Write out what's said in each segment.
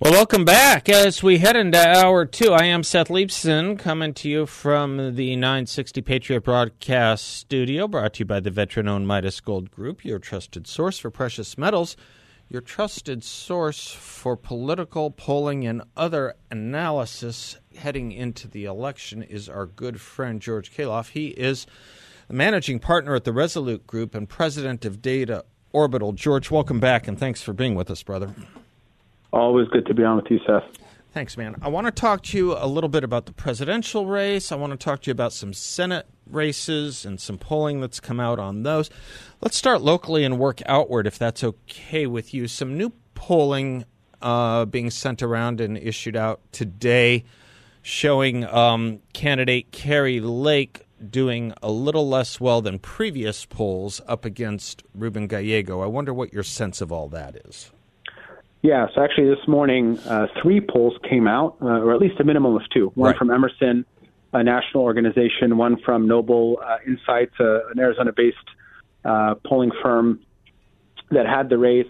Well, welcome back as we head into hour two. I am Seth Leibsohn coming to you from the 960 Patriot Broadcast Studio, brought to you by the veteran owned Midas Gold Group, your trusted source for precious metals, your trusted source for political polling and other analysis heading into the election is our good friend George Khalaf. He is the managing partner at the Resolute Group and president of Data Orbital. George, welcome back and thanks for being with us, brother. Always good to be on with you, Seth. Thanks, man. I want to talk to you a little bit about the presidential race. I want to talk to you about some Senate races and some polling that's come out on those. Let's start locally and work outward, if that's okay with you. Some new polling uh, being sent around and issued out today showing um, candidate Kari Lake doing a little less well than previous polls up against Ruben Gallego. I wonder what your sense of all that is. Yeah, so actually this morning, uh, three polls came out, uh, or at least a minimum of two. One Right. from Emerson, a national organization, one from Noble uh, Insights, uh, an Arizona-based uh, polling firm that had the race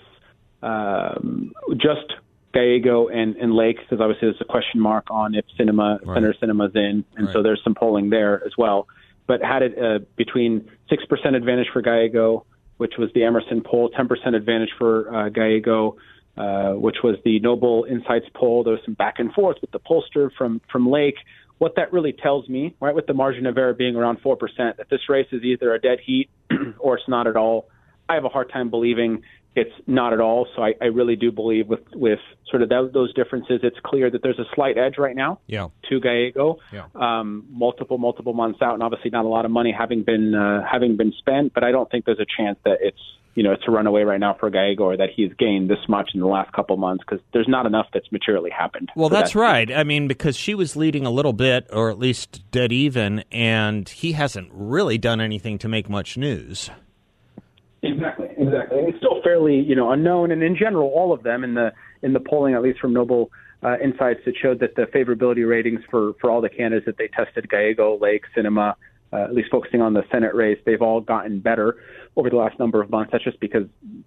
um, just Gallego and, and Lake, because obviously there's a question mark on if Sinema Right. Senator Sinema's in, and so there's some polling there as well. But had it uh, between six percent advantage for Gallego, which was the Emerson poll, ten percent advantage for uh, Gallego, uh, which was the Noble Insights poll. There was some back and forth with the pollster from from Lake. What that really tells me, right, with the margin of error being around four percent, that this race is either a dead heat or it's not at all. I have a hard time believing it's not at all. So I, I really do believe with with sort of those, those differences, it's clear that there's a slight edge right now Yeah. to Gallego. Yeah. Um, multiple multiple months out, and obviously not a lot of money having been uh, having been spent. But I don't think there's a chance that it's you know it's a runaway right now for Gallego or that he's gained this much in the last couple months because there's not enough that's materially happened. Well, that's that. right. I mean, because she was leading a little bit, or at least dead even, and he hasn't really done anything to make much news. Exactly, exactly. And it's still fairly, you know, unknown. And in general, all of them in the in the polling, at least from Noble uh, Insights, it showed that the favorability ratings for for all the candidates that they tested, Gallego, Lake, Sinema, uh, at least focusing on the Senate race, they've all gotten better over the last number of months. That's just because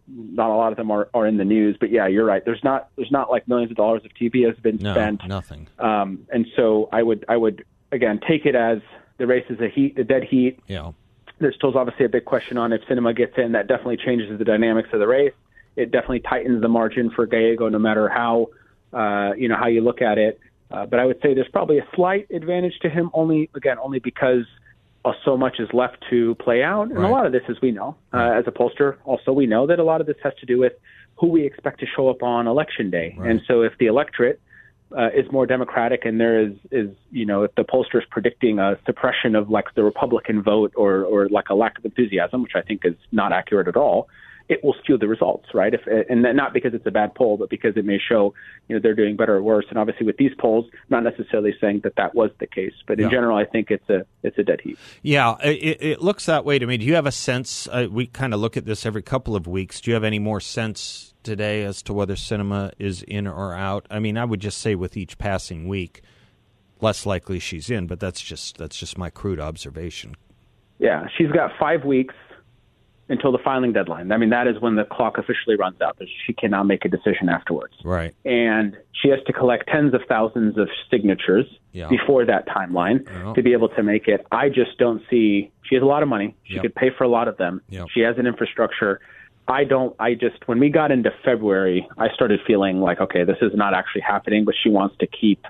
not a lot of them are, are in the news. But yeah, you're right. There's not there's not like millions of dollars of TV has been No, spent. nothing. Um, and so I would I would again take it as the race is a heat, a dead heat Yeah. there's still obviously a big question on if Sinema gets in. That definitely changes the dynamics of the race. It definitely tightens the margin for Gallego, no matter how uh, you know how you look at it. Uh, but I would say there's probably a slight advantage to him, only again only because so much is left to play out, and Right. a lot of this, as we know, uh, as a pollster, also we know that a lot of this has to do with who we expect to show up on election day. Right. And so if the electorate uh, is more democratic, and there is is you know if the pollster is predicting a suppression of like the Republican vote or or like a lack of enthusiasm, which I think is not accurate at all, it will skew the results, right? If and not because it's a bad poll, but because it may show you know they're doing better or worse. And obviously with these polls, not necessarily saying that that was the case, but in Yeah. general, I think it's a it's a dead heat. Yeah, it, it looks that way to me. Do you have a sense? Uh, we kind of look at this every couple of weeks. Do you have any more sense today as to whether Sinema is in or out? I mean, I would just say with each passing week, less likely she's in, but that's just that's just my crude observation. Yeah, she's got five weeks until the filing deadline. I mean, that is when the clock officially runs out. She cannot make a decision afterwards. Right. and she has to collect tens of thousands of signatures Yeah. before that timeline Yeah. to be able to make it. I just don't see. She has a lot of money. She Yep. could pay for a lot of them. Yep. She has an infrastructure. I don't. I just when we got into February, I started feeling like okay, this is not actually happening. But she wants to keep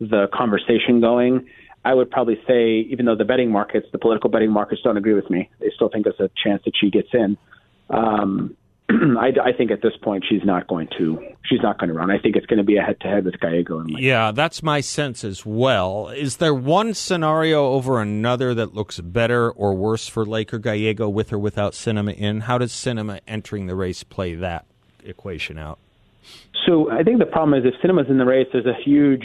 the conversation going. I would probably say, even though the betting markets, the political betting markets, don't agree with me, they still think there's a chance that she gets in. Um, I, I think at this point she's not going to. She's not going to run. I think it's going to be a head-to-head with Gallego and Yeah, that's my sense as well. Is there one scenario over another that looks better or worse for Laker Gallego with or without Sinema in? How does Sinema entering the race play that equation out? So I think the problem is if Sinema's in the race, there's a huge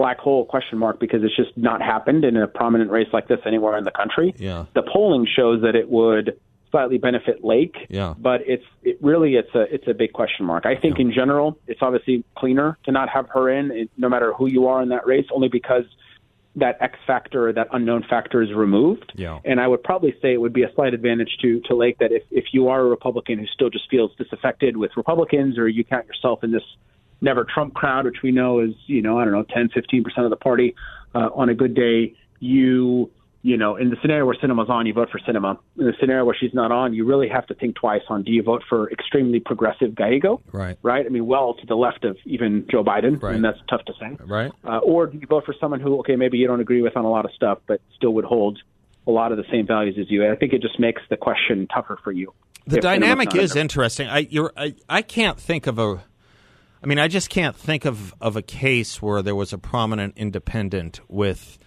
black hole question mark because it's just not happened in a prominent race like this anywhere in the country. Yeah. The polling shows that it would slightly benefit Lake. Yeah. But it's it really it's a it's a big question mark. I think in general it's obviously cleaner to not have her in, it, no matter who you are in that race, only because that X factor, that unknown factor is removed. Yeah. And I would probably say it would be a slight advantage to to Lake that if if you are a Republican who still just feels disaffected with Republicans, or you count yourself in this never Trump crowd, which we know is you know I don't know 10, 15 percent of the party uh, on a good day, you you know, in the scenario where Sinema's on, you vote for Sinema. In the scenario where she's not on, you really have to think twice on do you vote for extremely progressive Gallego, Right. right? I mean, well to the left of even Joe Biden, Right. and that's tough to say. Right. Uh, or do you vote for someone who, okay, maybe you don't agree with on a lot of stuff, but still would hold a lot of the same values as you? And I think it just makes the question tougher for you. The dynamic is there. interesting. I you're I, I can't think of a I mean I just can't think of, of a case where there was a prominent independent with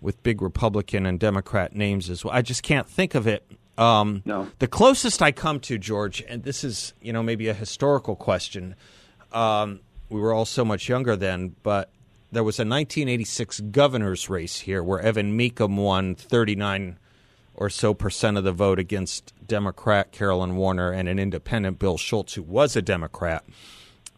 with big Republican and Democrat names as well. I just can't think of it. Um, No. The closest I come to George, and this is you know maybe a historical question. Um, we were all so much younger then, but there was a 1986 governor's race here where Evan Mecham won 39 or so percent of the vote against Democrat Carolyn Warner and an independent Bill Schulz, who was a Democrat.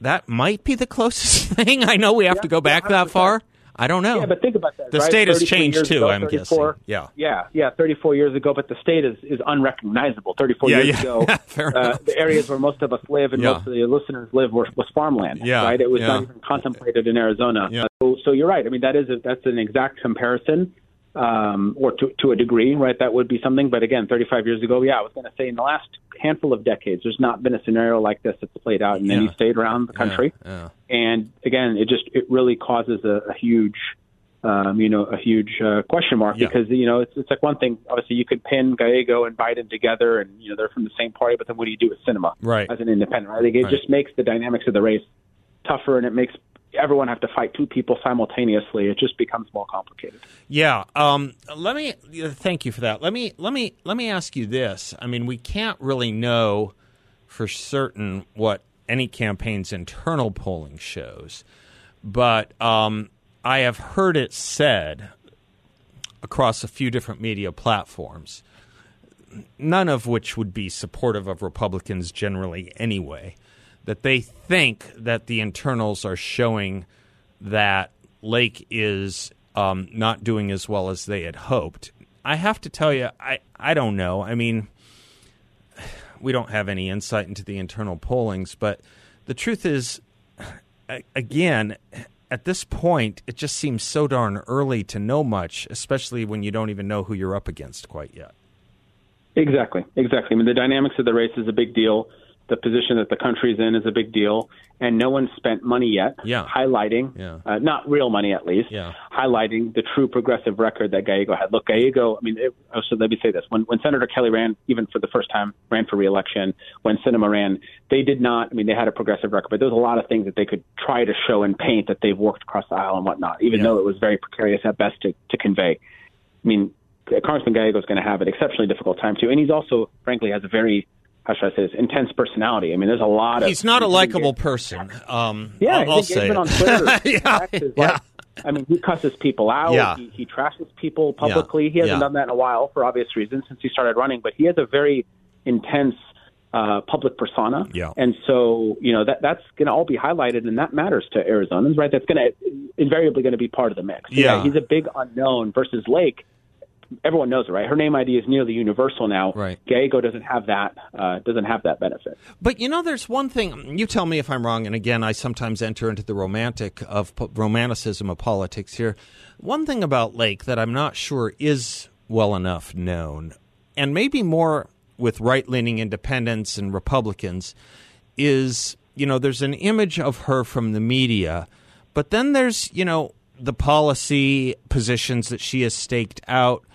That might be the closest thing. I know we have to go back that far. I don't know. Yeah, but think about that. The right? state has changed too, ago, I'm guessing. Yeah. yeah, yeah. Thirty-four years ago, but the state is is unrecognizable. Thirty-four Yeah, years yeah. ago, uh, the areas where most of us live and Yeah. most of the listeners live were, was farmland. Yeah, right. It was yeah. not even contemplated in Arizona. Yeah. Uh, so, so you're right. I mean, that is a, that's an exact comparison. Um, or to, to a degree, right? That would be something. But again, 35 years ago, yeah, I was going to say in the last handful of decades, there's not been a scenario like this that's played out in any Yeah. state around the country. Yeah. And again, it just it really causes a, a huge, um, you know, a huge uh, question mark Yeah. because you know it's it's like one thing. Obviously, you could pin Gallego and Biden together, and you know they're from the same party. But then what do you do with Sinema Right. as an independent? right? think it Right. just makes the dynamics of the race tougher, and it makes everyone have to fight two people simultaneously. It just becomes more complicated. Yeah. Um, let me thank you for that. Let me let me let me ask you this. I mean, we can't really know for certain what any campaign's internal polling shows, but um, I have heard it said across a few different media platforms, none of which would be supportive of Republicans generally anyway, that they think that the internals are showing that Lake is um, not doing as well as they had hoped. I have to tell you, I, I don't know. I mean, we don't have any insight into the internal pollings, but the truth is, again, at this point, it just seems so darn early to know much, especially when you don't even know who you're up against quite yet. Exactly, exactly. I mean, the dynamics of the race is a big deal. The position that the country's in is a big deal, and no one spent money yet Yeah. highlighting, Yeah. uh, not real money at least, Yeah. highlighting the true progressive record that Gallego had. Look, Gallego. I mean, it, oh, so let me say this: when when Senator Kelly ran, even for the first time, ran for reelection, when Sinema ran, they did not. I mean, they had a progressive record, but there was a lot of things that they could try to show and paint that they've worked across the aisle and whatnot, even Yeah. though it was very precarious at best to to convey. I mean, Congressman Gallego is going to have an exceptionally difficult time too, and he's also, frankly, has a very how should I say this intense personality. I mean, there's a lot of He's not a likable person. Um, Yeah, I'll, I'll he's say it. on Twitter. yeah, yeah. I mean, he cusses people out. Yeah. He, he trashes people publicly. He hasn't Yeah. done that in a while for obvious reasons since he started running. But he has a very intense uh, public persona. Yeah. And so, you know, that that's going to all be highlighted, and that matters to Arizonans, right? That's going to invariably going to be part of the mix. So, Yeah. He's a big unknown versus Lake. Everyone knows it, right? Her name ID is nearly universal now. Right. Gallego doesn't have that. Uh, doesn't have that benefit. But you know, there's one thing. You tell me if I'm wrong. And again, I sometimes enter into the romantic of romanticism of politics here. One thing about Lake that I'm not sure is well enough known, and maybe more with right-leaning independents and Republicans, is you know there's an image of her from the media, but then there's you know the policy positions that she has staked out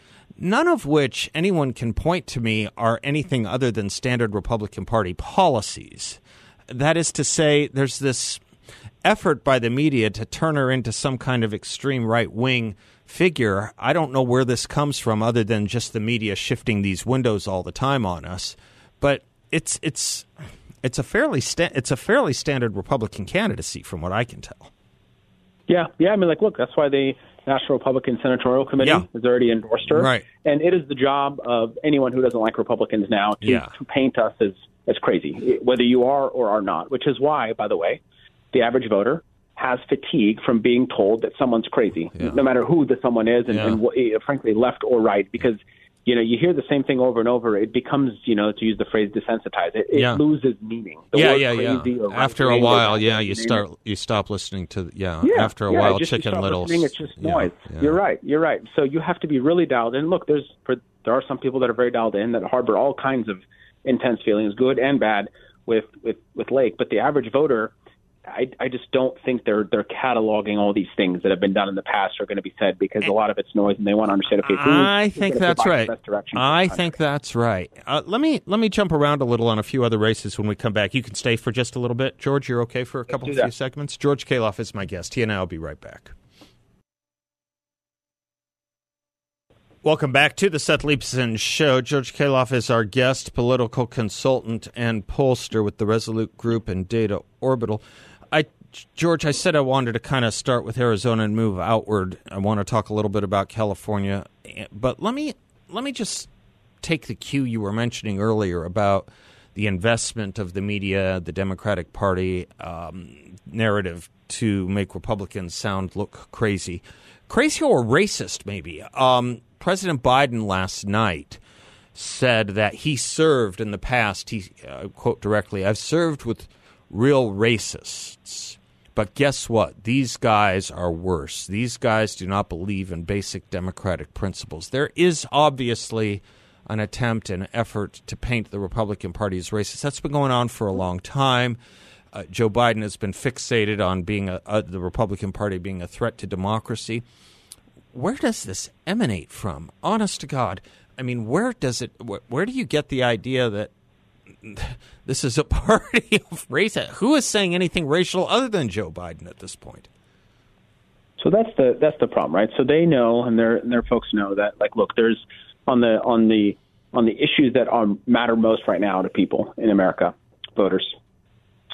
none of which anyone can point to me are anything other than standard Republican Party policies. That is to say, there's this effort by the media to turn her into some kind of extreme right wing figure. I don't know where this comes from other than just the media shifting these windows all the time on us. But it's it's it's a fairly sta- it's a fairly standard Republican candidacy, from what I can tell. Yeah, yeah. I mean, like, look, that's why the National Republican Senatorial Committee Yeah. has already endorsed her, Right. And it is the job of anyone who doesn't like Republicans now to, Yeah. to paint us as as crazy, whether you are or are not. Which is why, by the way, the average voter has fatigue from being told that someone's crazy, Yeah. no matter who the someone is, and, and eh, frankly, left or right, because. You know, you hear the same thing over and over. It becomes, you know, to use the phrase "desensitized." It, it Yeah. loses meaning. The yeah, yeah, yeah. After a while, yeah, you start you stop listening to yeah. Yeah, after a yeah, while, just, Chicken Little. It's just noise. You're right. You're right. So you have to be really dialed in. Look, there's for, there are some people that are very dialed in that harbor all kinds of intense feelings, good and bad, with with with Lake. But the average voter, I I just don't think they're they're cataloging all these things that have been done in the past are going to be said because a lot of it's noise and they want to understand. Okay, who, I think that's right. The best direction I think that's right. Uh, let me let me jump around a little on a few other races when we come back. You can stay for just a little bit, George. You're okay for a couple of few segments. George Khalaf is my guest. He and I will be right back. Welcome back to the Seth Leibsohn Show. George Khalaf is our guest, political consultant and pollster with the Resolute Group and Data Orbital. I, George, I said I wanted to kind of start with Arizona and move outward. I want to talk a little bit about California, eh, but let me let me just take the cue you were mentioning earlier about the investment of the media, the Democratic Party um, narrative to make Republicans sound look crazy, crazy or racist, maybe. Um, President Biden last night said that he served in the past. He uh, quote directly: "I've served with real racists." But guess what? These guys are worse. These guys do not believe in basic democratic principles. There is obviously an attempt and effort to paint the Republican Party as racist. That's been going on for a long time. Uh, Joe Biden has been fixated on being a, a, the Republican Party being a threat to democracy. Where does this emanate from? Honest to God, I mean, where does it? Where, where do you get the idea that this is a party of race? Who is saying anything racial other than Joe Biden at this point? So that's the that's the problem, right? So they know, and their their folks know that, like, look, there's on the on the on the issues that are matter most right now to people in America, voters.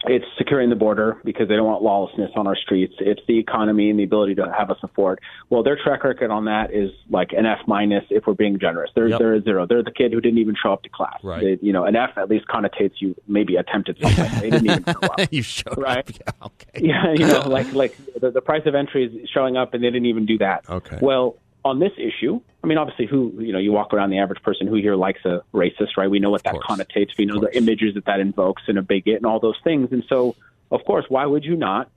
It's securing the border because they don't want lawlessness on our streets. It's the economy and the ability to have us afford. Well, their track record on that is like an F minus if we're being generous. They're Yep. they're a zero. They're the kid who didn't even show up to class. Right. They, you know, an F at least connotates you maybe attempted something. They didn't even show up. you showed Right. up. Yeah, okay. Yeah, you know, like like the, the price of entry is showing up, and they didn't even do that. Okay. Well, on this issue, I mean, obviously, who you know, you walk around the average person who here likes a racist, right? We know what that connotates. We know the images that that invokes, and a bigot, and all those things. And so, of course, why would you not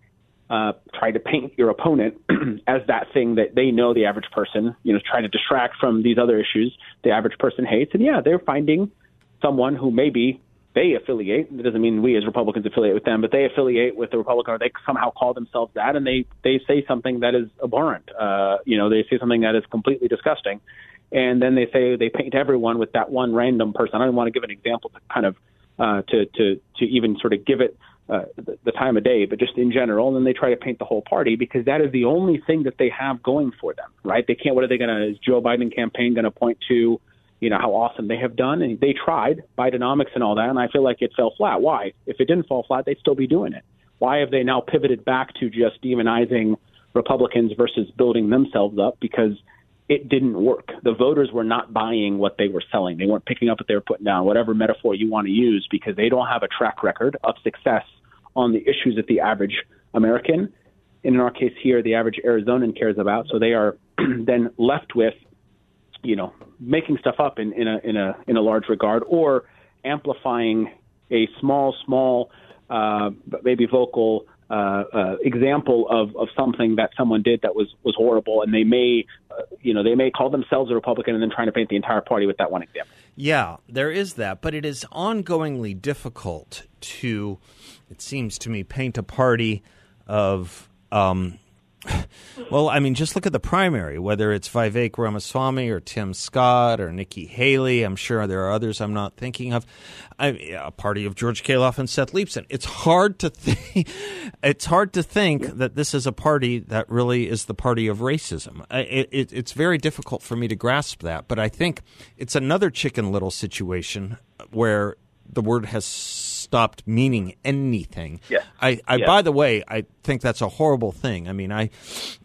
uh, try to paint your opponent as that thing that they know the average person, you know, try to distract from these other issues the average person hates? And yeah, they're finding someone who maybe they affiliate. It doesn't mean we as Republicans affiliate with them, but they affiliate with the Republican, or they somehow call themselves that, and they they say something that is abhorrent. Uh, you know, they say something that is completely disgusting, and then they say they paint everyone with that one random person. I don't want to give an example to kind of uh, to to to even sort of give it uh, the, the time of day, but just in general. And then they try to paint the whole party because that is the only thing that they have going for them, right? They can't. What are they going to? Is Joe Biden campaign going to point to? You know how awesome they have done, and they tried Bidenomics and all that, and I feel like it fell flat. Why? If it didn't fall flat, they'd still be doing it. Why have they now pivoted back to just demonizing Republicans versus building themselves up? Because it didn't work. The voters were not buying what they were selling. They weren't picking up what they were putting down, whatever metaphor you want to use, because they don't have a track record of success on the issues that the average American, and in our case here, the average Arizonan cares about. So they are then left with, you know, making stuff up in, in a in a in a large regard, or amplifying a small, small, uh, maybe vocal uh, uh, example of, of something that someone did that was, was horrible, and they may, uh, you know, they may call themselves a Republican and then trying to paint the entire party with that one example. Yeah, there is that, but it is ongoingly difficult to, it seems to me, paint a party of. Um, well, I mean, just look at the primary, whether it's Vivek Ramaswamy or Tim Scott or Nikki Haley. I'm sure there are others I'm not thinking of. I, a party of George Khalaf and Seth Leibsohn. It's hard to think. It's hard to think that this is a party that really is the party of racism. It, it, it's very difficult for me to grasp that, but I think it's another Chicken Little situation where the word has stopped meaning anything. Yeah. I, I Yeah. by the way, I think that's a horrible thing. I mean, I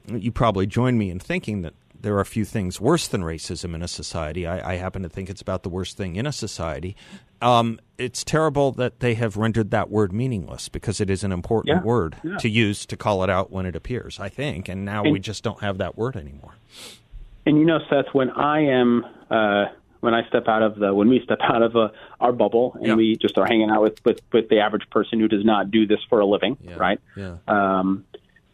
you probably join me in thinking that there are a few things worse than racism in a society. I, I happen to think it's about the worst thing in a society. Um, it's terrible that they have rendered that word meaningless because it is an important Yeah. word Yeah. to use to call it out when it appears. I think, and now And- we just don't have that word anymore. And you know, Seth, when I am uh, when I step out of the when we step out of uh, our bubble and Yeah. we just are hanging out with, with with the average person who does not do this for a living, Yeah. right? Yeah. Um,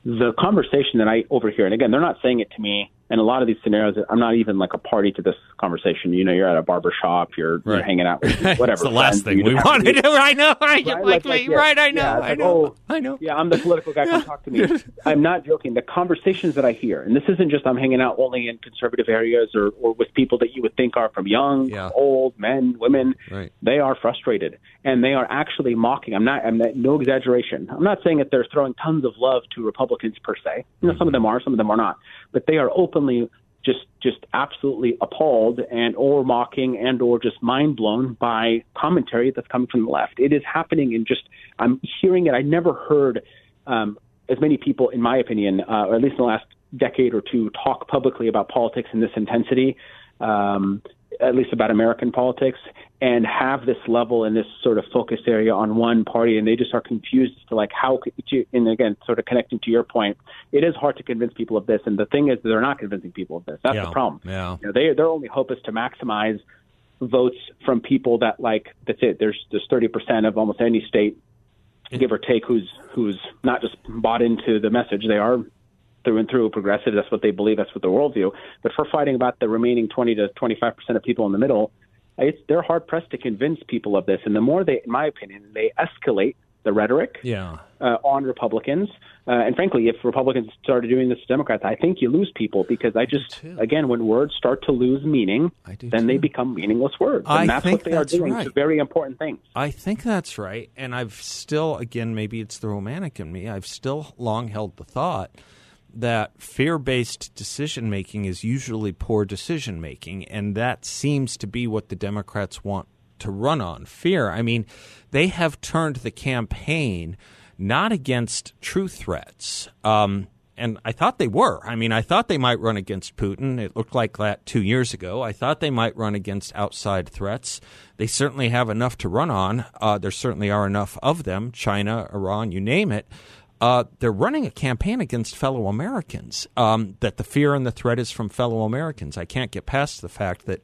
the conversation that I overhear, and again, they're not saying it to me. And a lot of these scenarios, I'm not even like a party to this conversation. You know, you're at a barber shop, you're, you're hanging out with whatever. it's the last friends, thing we want to do. I know. I Right, like, like- yeah. right. I know. Yeah, I like, know. oh, I know. Yeah, I'm the political guy. Come talk to me. I'm not joking. The conversations that I hear, and this isn't just I'm hanging out only in conservative areas or, or with people that you would think are from young, Yeah. old, men, women. Right. They are frustrated, and they are actually mocking. I'm not. I'm not, no exaggeration. I'm not saying that they're throwing tons of love to Republicans per se. You know, some of them are, some of them are not, but they are openly just just absolutely appalled and or mocking and or just mind blown by commentary that's coming from the left. It is happening in just I'm hearing it. I never heard um, as many people, in my opinion, uh, or at least in the last decade or two, talk publicly about politics in this intensity. Um, at least about American politics, and have this level and this sort of focus area on one party, and they just are confused as to like how. could you- And again, sort of connecting to your point, it is hard to convince people of this, and the thing is, they're not convincing people of this. That's Yeah, the problem. yeah. You know, they their only hope is to maximize votes from people that like. That's it. There's there's thirty percent of almost any state, give or take, who's who's not just bought into the message. They are through and through progressive. That's what they believe. That's what their worldview. But for fighting about the remaining 20 to 25 percent of people in the middle, it's, they're hard pressed to convince people of this. And the more they, in my opinion, they escalate the rhetoric Yeah. uh, on Republicans. Uh, and frankly, if Republicans started doing this to Democrats, I think you lose people because I just, too. again, when words start to lose meaning, I then they become meaningless words. I and that's think what they that's are doing right. to very important things. I think that's right. And I've still, again, maybe it's the romantic in me, I've still long held the thought that fear based decision making is usually poor decision making. And that seems to be what the Democrats want to run on fear. I mean, they have turned the campaign not against true threats. Um, and I thought they were. I mean, I thought they might run against Putin. It looked like that two years ago. I thought they might run against outside threats. They certainly have enough to run on. Uh, there certainly are enough of them China, Iran, you name it. Uh, they're running a campaign against fellow Americans. Um, that the fear and the threat is from fellow Americans. I can't get past the fact that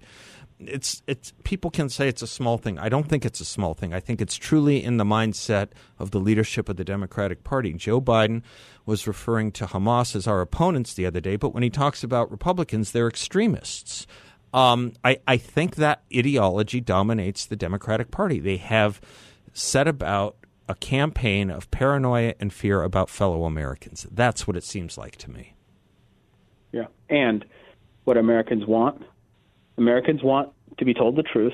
it's it's people can say it's a small thing. I don't think it's a small thing. I think it's truly in the mindset of the leadership of the Democratic Party. Joe Biden was referring to Hamas as our opponents the other day, but when he talks about Republicans, they're extremists. Um, I, I think that ideology dominates the Democratic Party. They have set about a campaign of paranoia and fear about fellow Americans. That's what it seems like to me. Yeah. And what Americans want Americans want to be told the truth.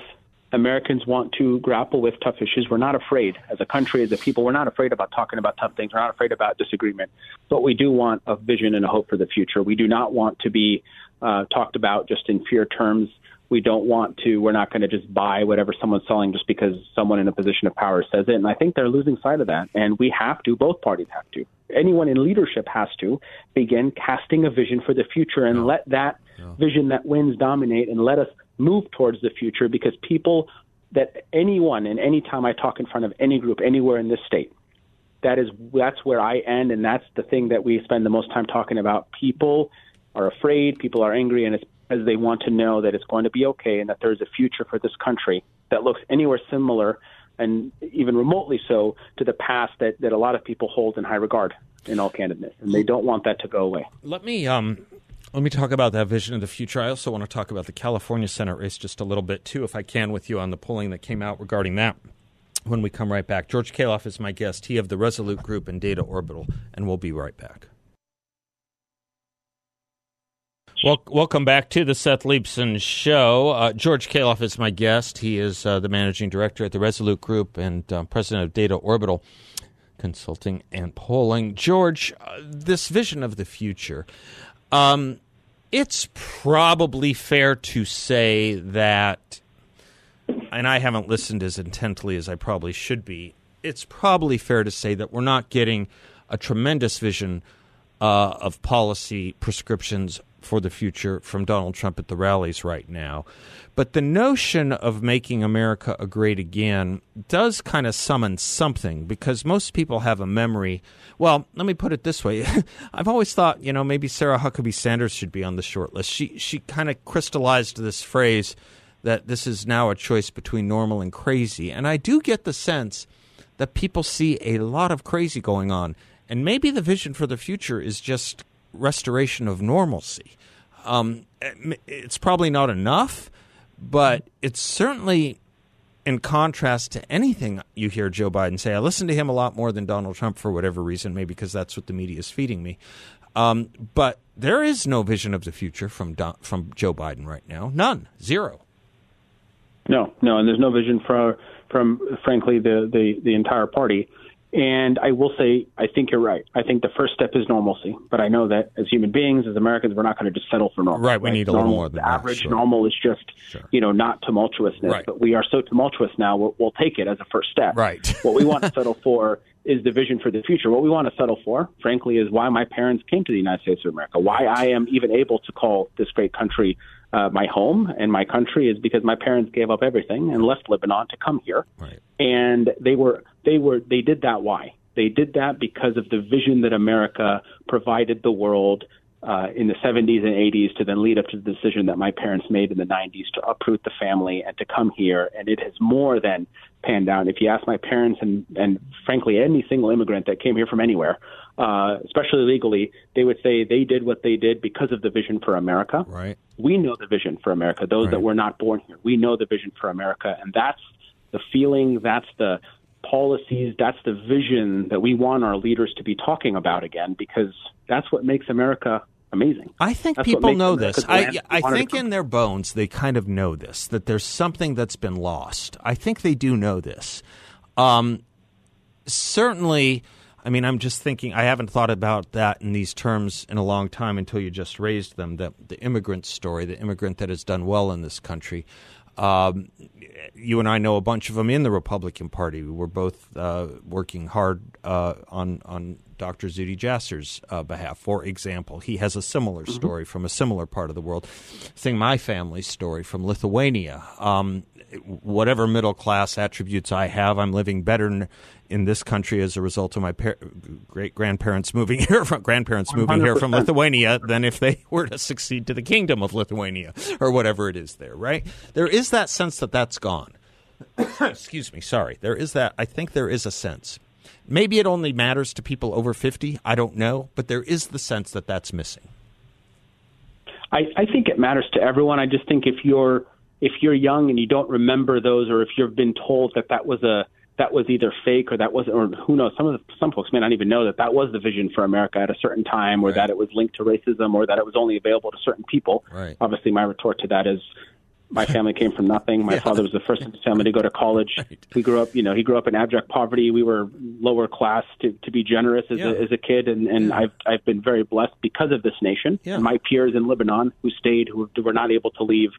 Americans want to grapple with tough issues. We're not afraid, as a country, as a people, we're not afraid about talking about tough things. We're not afraid about disagreement. But we do want a vision and a hope for the future. We do not want to be uh, talked about just in fear terms. We don't want to, we're not going to just buy whatever someone's selling just because someone in a position of power says it. And I think they're losing sight of that. And we have to, both parties have to. Anyone in leadership has to begin casting a vision for the future and let that vision that wins dominate and let us move towards the future because people that anyone and any time I talk in front of any group anywhere in this state, that is that's where I end and that's the thing that we spend the most time talking about. People are afraid, people are angry and it's as they want to know that it's going to be okay and that there's a future for this country that looks anywhere similar and even remotely so to the past that, that a lot of people hold in high regard in all candidness. And they don't want that to go away. Let me um, let me talk about that vision of the future. I also want to talk about the California Senate race just a little bit too, if I can, with you on the polling that came out regarding that. When we come right back, George Khalaf is my guest. He of the Resolute Group and Data Orbital, and we'll be right back. Well, welcome back to the Seth Leibsohn Show. Uh, George Khalaf is my guest. He is uh, the managing director at the Resolute Group and uh, president of Data Orbital Consulting and Polling. George, uh, this vision of the future, um, it's probably fair to say that and I haven't listened as intently as I probably should be, it's probably fair to say that we're not getting a tremendous vision uh, of policy prescriptions for the future from Donald Trump at the rallies right now. But the notion of making America a great again does kind of summon something because most people have a memory. Well, let me put it this way. I've always thought, you know, maybe Sarah Huckabee Sanders should be on the short list. She she kind of crystallized this phrase that this is now a choice between normal and crazy. And I do get the sense that people see a lot of crazy going on. And maybe the vision for the future is just restoration of normalcy. Um, it's probably not enough, but it's certainly in contrast to anything you hear Joe Biden say. I listen to him a lot more than Donald Trump for whatever reason, maybe because that's what the media is feeding me. Um, but there is no vision of the future from Don, from Joe Biden right now. None, zero. No, no, and there's no vision for from frankly the the, the entire party. And I will say, I think you're right. I think the first step is normalcy. But I know that as human beings, as Americans, we're not going to just settle for normal. Right. We right? need a normal, little more than the average sure. normal is just, sure. you know, not tumultuousness. Right. But we are so tumultuous now, we'll, we'll take it as a first step. Right. what we want to settle for is the vision for the future. What we want to settle for, frankly, is why my parents came to the United States of America, why I am even able to call this great country uh, my home and my country is because my parents gave up everything and left Lebanon to come here. Right. And they were they were they did that why? They did that because of the vision that America provided the world uh, in the 70s and 80s to then lead up to the decision that my parents made in the 90s to uproot the family and to come here. And it has more than panned out. If you ask my parents and, and frankly, any single immigrant that came here from anywhere, uh, especially legally, they would say they did what they did because of the vision for America. Right. We know the vision for America. Those right. that were not born here, we know the vision for America, and that's the feeling. That's the policies. That's the vision that we want our leaders to be talking about again, because that's what makes America amazing. I think That's people know this. I, I think in their bones they kind of know this that there's something that's been lost. I think they do know this. Um, certainly, I mean, I'm just thinking. I haven't thought about that in these terms in a long time until you just raised them. The the immigrant story, the immigrant that has done well in this country. Um, you and I know a bunch of them in the Republican Party. We're both uh, working hard uh, on on Dr. Zuhdi Jasser's uh, behalf. For example, he has a similar story from a similar part of the world. Thing my family's story from Lithuania. Um, whatever middle class attributes I have, I'm living better in, in this country as a result of my par- great grandparents moving here from grandparents moving here from Lithuania than if they were to succeed to the kingdom of Lithuania or whatever it is there. Right? There is that sense that that's gone. Excuse me. Sorry. There is that. I think there is a sense. Maybe it only matters to people over 50. I don't know. But there is the sense that that's missing. I, I think it matters to everyone. I just think if you're if you're young and you don't remember those, or if you've been told that that was a that was either fake or that wasn't, or who knows some of the, some folks may not even know that that was the vision for America at a certain time, or Right. that it was linked to racism, or that it was only available to certain people. Right. Obviously, my retort to that is. My family came from nothing. My Yeah. father was the first in his family to go to college. Right. We grew up, you know, he grew up in abject poverty. We were lower class to, to be generous as, Yeah. a, as a kid, and, and Yeah. I've I've been very blessed because of this nation. My peers in Lebanon who stayed, who were not able to leave,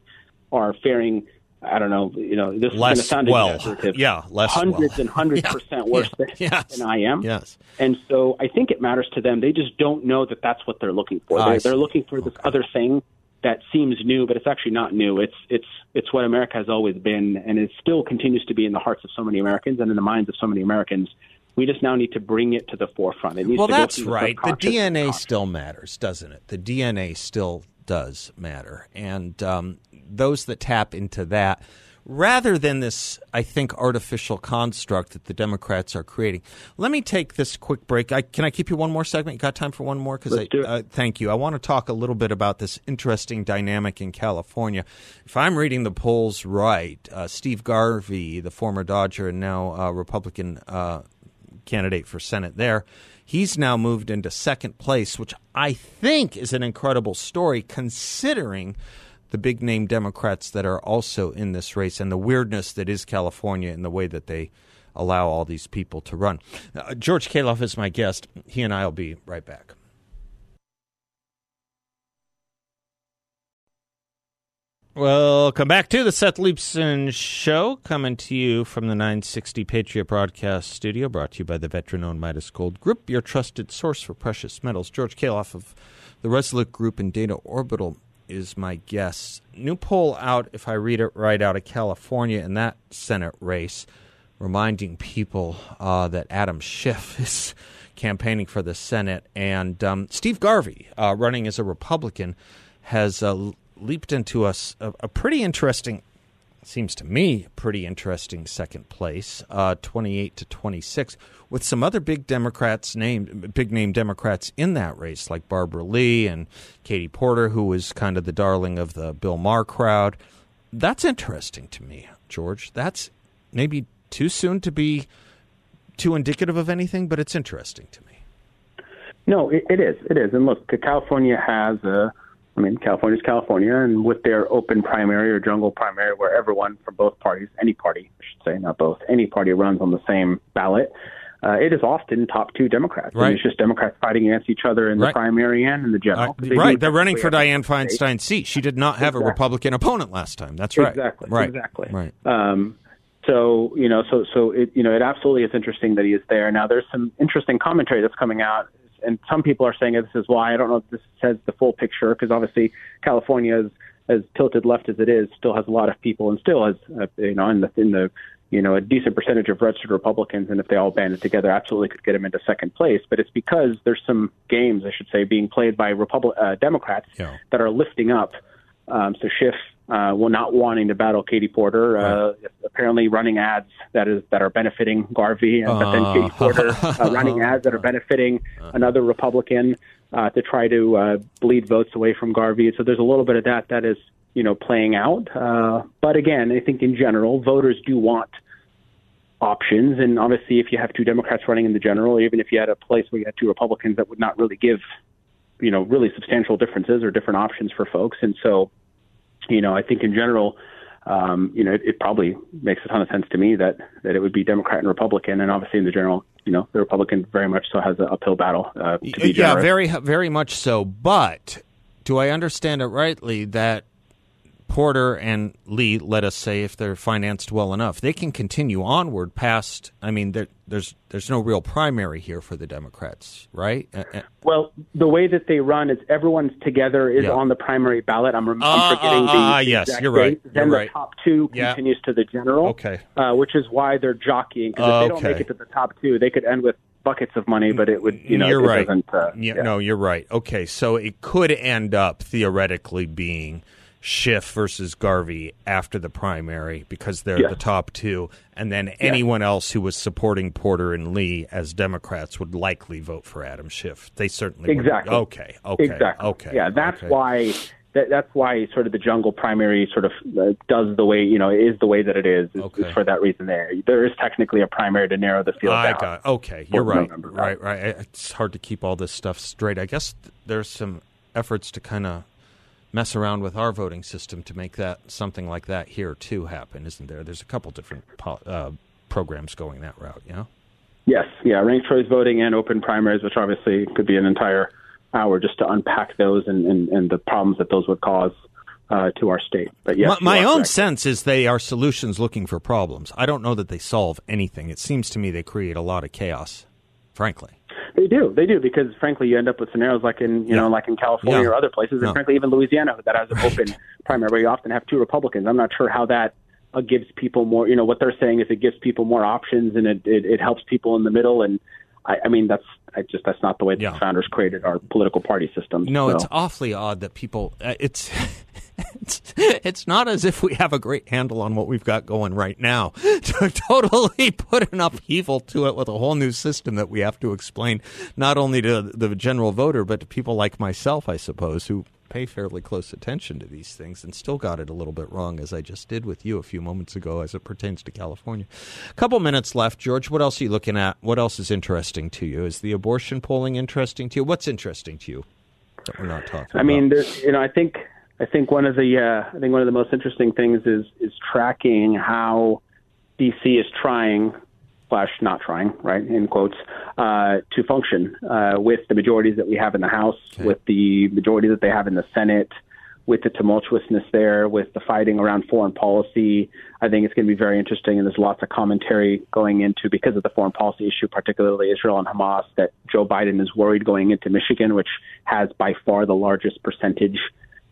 are faring. I don't know. You know, this is going to Less sound well. exaggerative. Yeah, less hundreds well. and hundreds percent worse than, Yes. than I am. Yes. And so I think it matters to them. They just don't know that that's what they're looking for. Ah, they're, they're looking for this other thing that seems new, but it's actually not new. It's it's it's what America has always been, and it still continues to be in the hearts of so many Americans and in the minds of so many Americans. We just now need to bring it to the forefront. It needs Well, to that's right. The DNA still matters, doesn't it? The DNA still does matter. And um, those that tap into that, rather than this, I think, artificial construct that the Democrats are creating. Let me take this quick break. I, can I keep you one more segment? You got time for one more? Because it. Uh, thank you. I want to talk a little bit about this interesting dynamic in California. If I'm reading the polls right, uh, Steve Garvey, the former Dodger and now uh, Republican uh, candidate for Senate there. He's now moved into second place, which I think is an incredible story considering the big name Democrats that are also in this race and the weirdness that is California in the way that they allow all these people to run. Uh, George Khalaf is my guest. He and I will be right back. Welcome back to the Seth Leibsohn Show, coming to you from the 960 Patriot Broadcast Studio, brought to you by the veteran-owned Midas Gold Group, your trusted source for precious metals. George Kaloff of the Resolute Group and Data Orbital is my guess. New poll out, if I read it right, out of California in that Senate race, reminding people uh, that Adam Schiff is campaigning for the Senate, and um, Steve Garvey, uh, running as a Republican, has uh, leaped into a, a, pretty interesting, seems to me, pretty interesting second place, uh, 28 to 26, with some other big Democrats named, big name Democrats in that race, like Barbara Lee and Katie Porter, who was kind of the darling of the Bill Maher crowd. That's interesting to me, George. That's maybe too soon to be too indicative of anything, but it's interesting to me. No, it, it is. It is. And look, California has a I mean, California's California, and with their open primary or jungle primary, where everyone from both parties, any party, I should say, not both, any party runs on the same ballot, uh, it is often top two Democrats. Right. it's just Democrats fighting against each other in right. the primary and in the general. Uh, they right. They're running for Dianne Feinstein's seat. She did not have exactly. a Republican opponent last time. That's right. Exactly. Right. Exactly. Right. Um, so you know, so so it you know, it absolutely is interesting that he is there. Now, there's some interesting commentary that's coming out and some people are saying this is why. I don't know if this says the full picture because obviously California is as tilted left as it is, still has a lot of people and still has, uh, you know, in the, in the, you know, a decent percentage of registered Republicans, and if they all banded together, absolutely could get them into second place. But it's because there's some games, I should say, being played by Republic uh, Democrats yeah. that are lifting up. Um, so Schiff uh, well, not wanting to battle Katie Porter, uh, right. apparently running ads that is that are benefiting Garvey, and, but then Katie uh. Porter uh, running ads that are benefiting uh. another Republican uh, to try to uh, bleed votes away from Garvey. So there's a little bit of that that is you know playing out. Uh, but again, I think in general, voters do want options, and obviously, if you have two Democrats running in the general, even if you had a place where you had two Republicans, that would not really give you know really substantial differences or different options for folks, and so you know, I think in general, um, you know, it, it, probably makes a ton of sense to me that that it would be Democrat and Republican, and obviously in the general, you know, the Republican very much so has an uphill battle. Uh, to be yeah, very very much so. But do I understand it rightly that Porter and Lee, let us say, if they're financed well enough, they can continue onward past. I mean, there, there's there's no real primary here for the Democrats, right? Uh, uh, well, the way that they run is everyone's together is yeah. on the primary ballot. I'm, I'm uh, forgetting uh, the, yes, you're right. Date. Then you're the right. top two yeah. continues to the general. Okay, uh, which is why they're jockeying because if they don't make it to the top two, they could end with buckets of money, but it would, you know, you're right. Uh, yeah, yeah, No, you're right. Okay, so it could end up theoretically being Schiff versus Garvey after the primary because they're the top two, and then anyone else who was supporting Porter and Lee as Democrats would likely vote for Adam Schiff. They certainly exactly would. okay, okay, exactly. okay. Yeah, that's okay. why. That, that's why sort of the jungle primary sort of uh, does the way you know is the way that it is, is, okay. is for that reason. There, there is technically a primary to narrow the field I down. Got, okay, you're right. Right, right. It's hard to keep all this stuff straight. I guess there's some efforts to kind of mess around with our voting system to make that something like that here too happen, isn't there? There's a couple different uh, programs going that route. Yeah. Yes. Yeah. Ranked choice voting and open primaries, which obviously could be an entire hour just to unpack those and, and, and the problems that those would cause. Uh, to our state, but yes, my, my own correct. sense is they are solutions looking for problems. I don't know that they solve anything. It seems to me they create a lot of chaos, frankly. They do, they do, because frankly, you end up with scenarios like in you yeah. know like in California yeah. or other places, and no. frankly, even Louisiana that has an open primary where you often have two Republicans. I'm not sure how that uh, gives people more. You know, what they're saying is it gives people more options and it it, it helps people in the middle. And I, I mean, that's I just that's not the way yeah. the founders created our political party system. No, so. it's awfully odd that people. Uh, it's it's, it's not as if we have a great handle on what we've got going right now. To totally put an upheaval to it with a whole new system that we have to explain not only to the general voter but to people like myself, I suppose, who pay fairly close attention to these things and still got it a little bit wrong, as I just did with you a few moments ago, as it pertains to California. A couple minutes left, George. What else are you looking at? What else is interesting to you? Is the abortion polling interesting to you? What's interesting to you that we're not talking? About? I mean, you know, I think I think one of the uh, I think one of the most interesting things is is tracking how DC is trying slash not trying right in quotes uh, to function uh, with the majorities that we have in the House, okay. with the majority that they have in the Senate. with the tumultuousness there, with the fighting around foreign policy. I think it's going to be very interesting, and there's lots of commentary going into because of the foreign policy issue, particularly Israel and Hamas, that Joe Biden is worried going into Michigan, which has by far the largest percentage.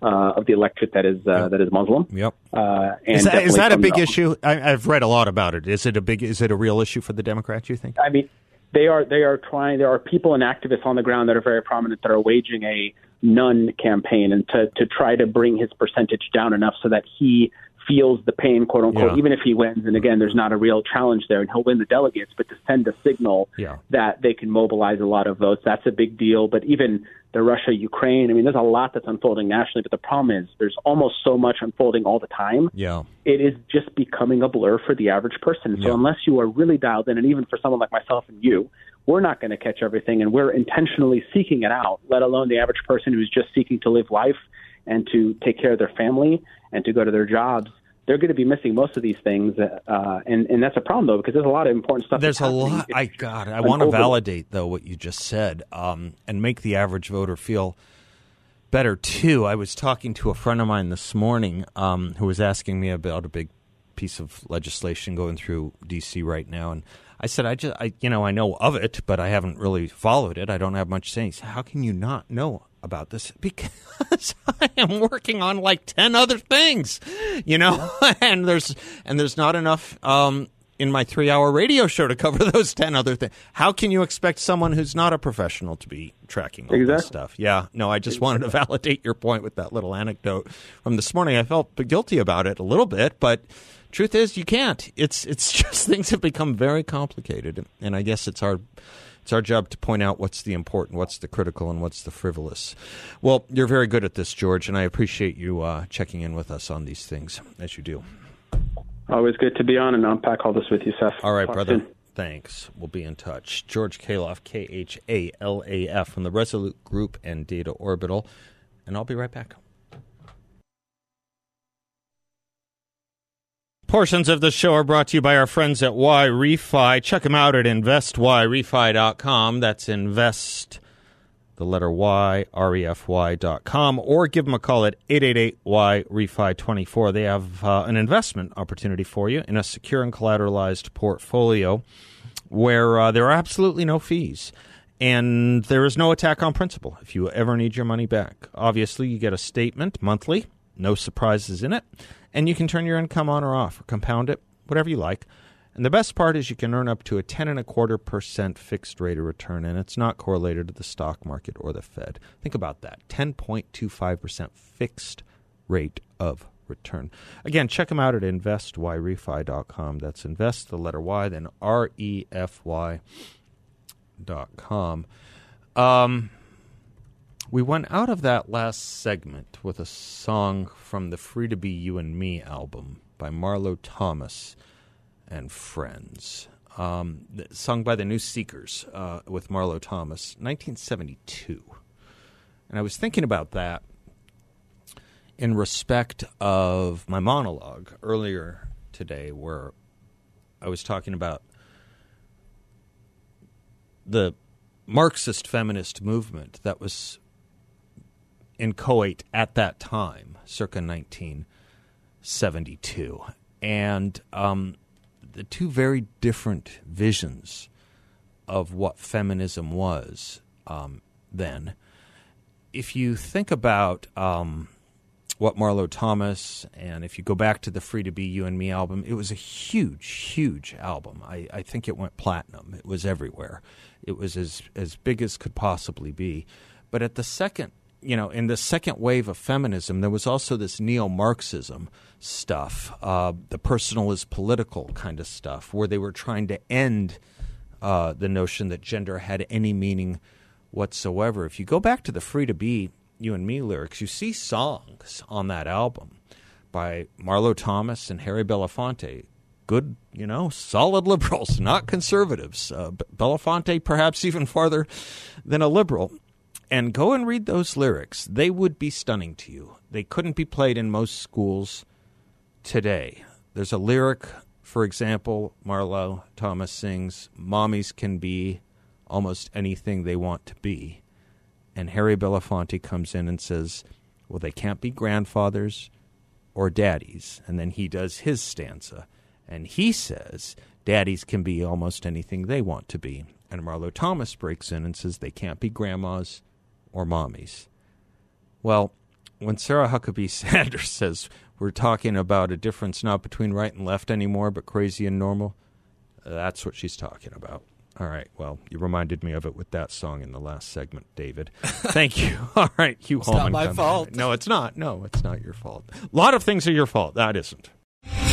Uh, of the electorate that is uh, yep. that is Muslim. Yep. Uh, is that, is that a big issue? I, have read a lot about it. Is it a big? Is it a real issue for the Democrats? You think? I mean, they are they are trying. There are people and activists on the ground that are very prominent that are waging a none campaign and to to try to bring his percentage down enough so that he feels the pain, quote unquote, yeah. even if he wins. And again, there's not a real challenge there, and he'll win the delegates, but to send a signal yeah. that they can mobilize a lot of votes, that's a big deal. But even the Russia Ukraine, I mean, there's a lot that's unfolding nationally, but the problem is there's almost so much unfolding all the time. Yeah. It is just becoming a blur for the average person. So yeah. unless you are really dialed in, and even for someone like myself and you, we're not going to catch everything, and we're intentionally seeking it out, let alone the average person who's just seeking to live life and to take care of their family and to go to their jobs. They're going to be missing most of these things, uh, and and that's a problem though because there's a lot of important stuff. There's a lot. I got. I want to validate though what you just said, um, and make the average voter feel better too. I was talking to a friend of mine this morning um, who was asking me about a big piece of legislation going through D.C. right now, and I said, I just, I, you know, I know of it, but I haven't really followed it. I don't have much saying. Said, How can you not know about this? Because I am working on like ten other things, you know, and there's and there's not enough um, in my three-hour radio show to cover those ten other things. How can you expect someone who's not a professional to be tracking all exactly. this stuff? Yeah, no, I just wanted to validate your point with that little anecdote from this morning. I felt guilty about it a little bit, but truth is you can't. It's it's just things have become very complicated, and I guess it's our it's our job to point out what's the important, what's the critical, and what's the frivolous. Well, you're very good at this, George, and I appreciate you uh, checking in with us on these things as you do. Always good to be on and unpack all this with you, Seth. All right, Talk brother. Soon. Thanks. We'll be in touch. George Khalaf, K H A L A F, from the Resolute Group and Data Orbital. And I'll be right back. Portions of the show are brought to you by our friends at YRefy. Check them out at investyrefy.com. That's invest, the letter Y, R-E-F-Y dot com, or give them a call at 888-Y-REFI24. They have uh, an investment opportunity for you in a secure and collateralized portfolio where uh, there are absolutely no fees. And there is no attack on principle if you ever need your money back. Obviously, you get a statement monthly, no surprises in it and you can turn your income on or off or compound it, whatever you like. And the best part is you can earn up to a ten and a quarter percent fixed rate of return, and it's not correlated to the stock market or the Fed. Think about that: ten point two five percent fixed rate of return. Again, check them out at investyrefy.com. That's invest the letter Y, then R E F Y dot com. Um, we went out of that last segment with a song from the Free to Be You and Me album by Marlo Thomas and Friends, um, sung by the New Seekers uh, with Marlo Thomas, 1972. And I was thinking about that in respect of my monologue earlier today, where I was talking about the Marxist feminist movement that was in Kuwait at that time, circa 1972. And um, the two very different visions of what feminism was um, then. If you think about um, what Marlo Thomas, and if you go back to the Free to Be You and Me album, it was a huge, huge album. I, I think it went platinum. It was everywhere. It was as as big as could possibly be. But at the second you know, in the second wave of feminism, there was also this neo Marxism stuff, uh, the personal is political kind of stuff, where they were trying to end uh, the notion that gender had any meaning whatsoever. If you go back to the Free to Be You and Me lyrics, you see songs on that album by Marlo Thomas and Harry Belafonte. Good, you know, solid liberals, not conservatives. Uh, Belafonte, perhaps even farther than a liberal and go and read those lyrics. They would be stunning to you. They couldn't be played in most schools today. There's a lyric, for example, Marlo Thomas sings, Mommies can be almost anything they want to be. And Harry Belafonte comes in and says, Well, they can't be grandfathers or daddies. And then he does his stanza. And he says daddies can be almost anything they want to be. And Marlo Thomas breaks in and says they can't be grandmas or mommies. Well, when Sarah Huckabee Sanders says we're talking about a difference not between right and left anymore, but crazy and normal, that's what she's talking about. All right. Well, you reminded me of it with that song in the last segment, David. Thank you. All right, Hugh it's Hallman. not my fault. No, it's not. No, it's not your fault. A lot of things are your fault. That isn't.